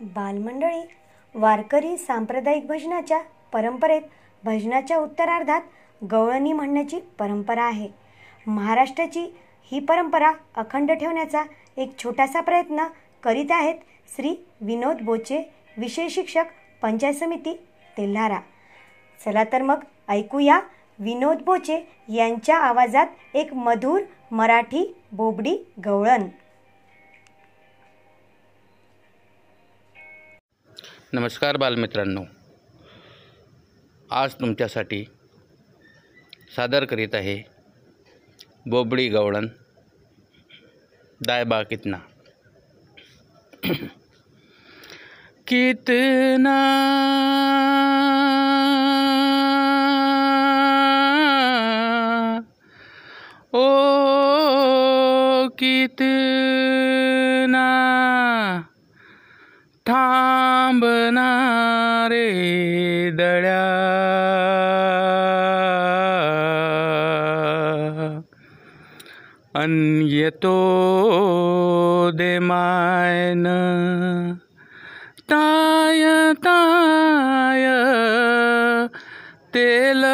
बालमंडळी वारकरी सांप्रदायिक भजनाच्या परंपरेत भजनाच्या उत्तरार्धात गवळणी म्हणण्याची परंपरा आहे. महाराष्ट्राची ही परंपरा अखंड ठेवण्याचा एक छोटासा प्रयत्न करीत आहेत श्री विनोद बोचे विषय शिक्षक पंचायत समिती तेल्हारा. चला तर मग ऐकूया विनोद बोचे यांच्या आवाजात एक मधुर मराठी बोबडी गवळण. नमस्कार बालमित्रांनो. आज तुमच्यासाठी सादर करीत आहे बोबडी गवळण दायबा कितना. कितना ओ कितना थांबणारे दळ्या अन येतो दे मायन। ताय ताय तेल।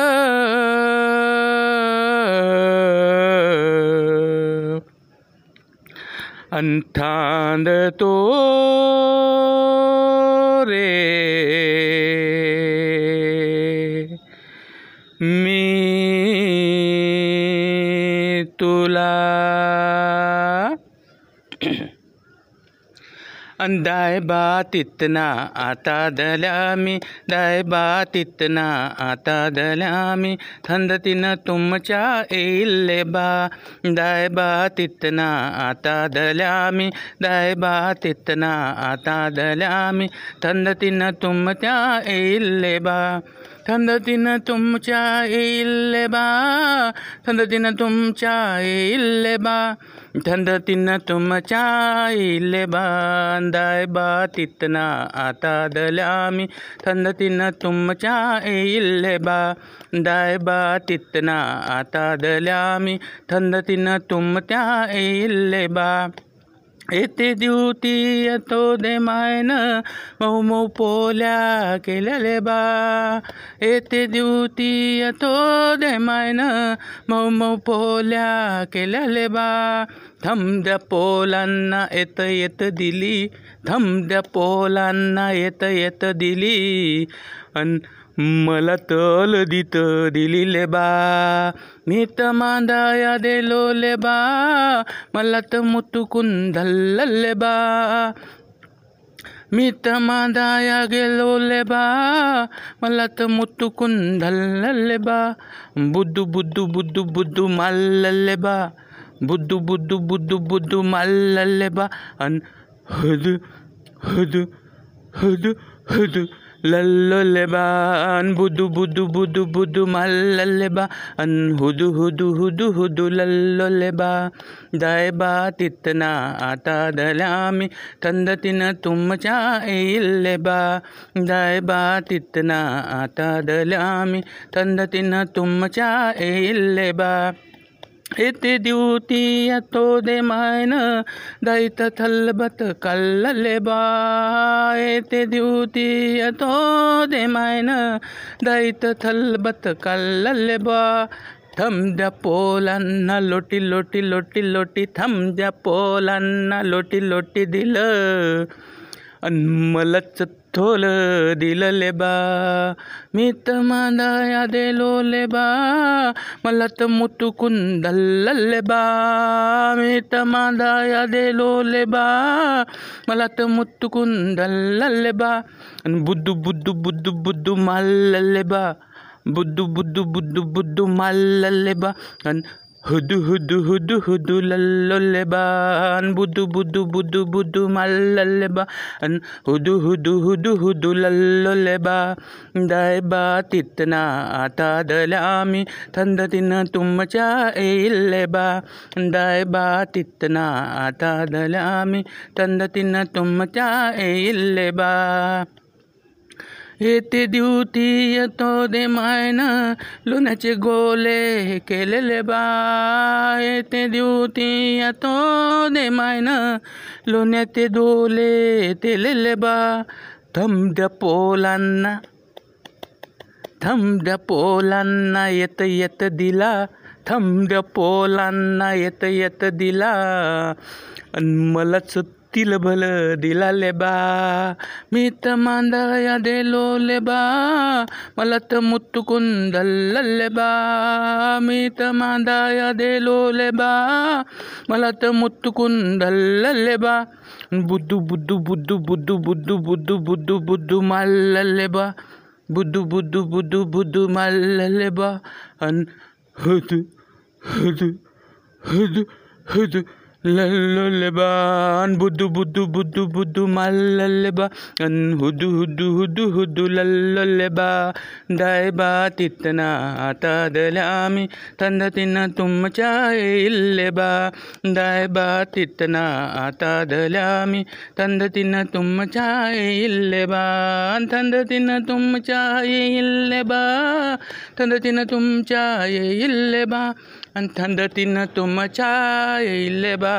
अंथांद तो রে दाय बातितना आता दल्या मी दाय बातितना आता दल्या मी थंडतीनं तुमच्या येईल बा दाय बातितना आता दल्या मी दाय बातितना आता दल्या मी थंडतीनं तुमच्या येईल बा थंडतीनं तुमच्या येईल बा थंडतीनं तुमच्या येईल बा थंडतीनं तुमच्या येईल बा दाय बा तितना आता दल्यामी थंडतीनं तुमच्या येईल बा दाय बा तितना आता दल्यामी थंडतीनं तुमच्या येईल बा। येते द्युती येतो दे मायन मऊ पोल्या केलेले बा येते द्युती येतो दे मायन मऊ पोल्या केलेले बा थमद्या पोलांना येत येत दिली थमद्या पोलांना येत येत दिली। अन मला तल दित दिलीले बा मी तर मांदाया देलोले बा मला तर मुतुकून धल्लले बा मी तर मांदाया गेलोले बा मला तर मुतुकून धल्लले बा बुद्धू बुद्धू बुद्धू बुद्धू माल्लले बा बुद्धू बुद्धू बुद्धू बुद्धू माल्लले बा अन हद हद हद बा अन बुदू बुदू बुदू बुदू मल्लले बा अन हुदू हुदू हुदू हुदू लल्लोले बा दाय बा तितना आता दल्यामी थंडतीनं तुमच्या येईल बा दाय बा तितना आता दल्यामी थंडतीनं तुमच्या येईल बा ಎತ್ತಿ ದ್ಯೂತಿಯ ತೋದೆ ಮಾಯನ ದೈತ ಥಲ್ಬತ್ ಕಲ್ಲಲೆ ಬಾ ಎತ್ತಿ ದ್ಯೂತಿಯ ತೋದೆ ಮಾಯನ ದೈತ ಥಲ್ಬತ್ ಕಲ್ಲಲೆ ಬಾ ಥಂಬ್ಯ पोलांना लोटी लोटी लोटी लोटी थंब्या पोलांना लोटी लोटी दिलं अन मलच ತೋಲ ದಿಲಲೆ ಬಾ ಮಿತ ಮಾದಾಯದೆ ಲೋಲೆ ಬಾ ಮಲತ ಮುತ್ತು ಕುಂದಲ್ಲಲ್ಲೆ ಬಾ ಮಿತ ಮಾದಾಯದೆ ಲೋಲೆ ಬಾ ಮಲತ ಮುತ್ತು ಕುಂದಲ್ಲಲ್ಲೆ ಬಾ ಬುದ್ದು ಬುದ್ದು ಬುದ್ದು ಬುದ್ದು ಮಲ್ಲಲ್ಲೆ ಬಾ ಬುದ್ದು ಬುದ್ದು ಬುದ್ದು ಬುದ್ದು ಮಲ್ಲಲ್ಲೆ ಬಾ हुदू हुदू हुदू हुदू लल्लोले बा अन बुदू बुदू बुदू बुदू मल्लले बा अन हुदू हुदू हुदू हुदू लल्लोले बा दाय बा तितना आता दल्यामी थंडतीनं तुमच्या येईल बा दाय बा तितना आता दल्यामी थंडतीनं तुमच्या येईल बा येते दिवती येतो दे मायन. लोण्याचे गोले केलेले बा. येते दिवती येतो दे मायन. लोण्याचे दोले तेलेले बा. थमड्या पोलांना. थमड्या पोलांना येत येत दिला. थमड्या पोलांना येत येत दिला. अन मलाच तिल भल दिला ले बा मी तर मांदळया देलो ले बा मला तर मुत्तुकून धल्ले बा मी तर मांदळया देलो ले बा मला तर मुत्तुकून धल्ले बा बुद्धू बुद्धू बुद्धू बुद्धू बुद्धू बुद्धू बुद्धू बुद्धू माल्ले बा बुद्धू बुद्धू बुद्धू बुद्धू माल्ले बा अन हुदू हुदू हुदू हुदू लल्लबान बुद्धू बुद्धू बुद्धू बुद्धू मल्लबा हुदू हुदू हुदू हुदू लल्लबा दाय बात इतना आता दलामी तंद तिन तुम चाहे इल्लबा दाय बात इतना आता दलामी तंद तिन तुम चाहे इल्लेबा तंद तिन तुम चाहे इल्लबा तंद तिन तुम चाहे इल्लबा ಅಂಥಂದತಿನ ತುಂಬ ಚಾಯಿಲೆ ಬಾ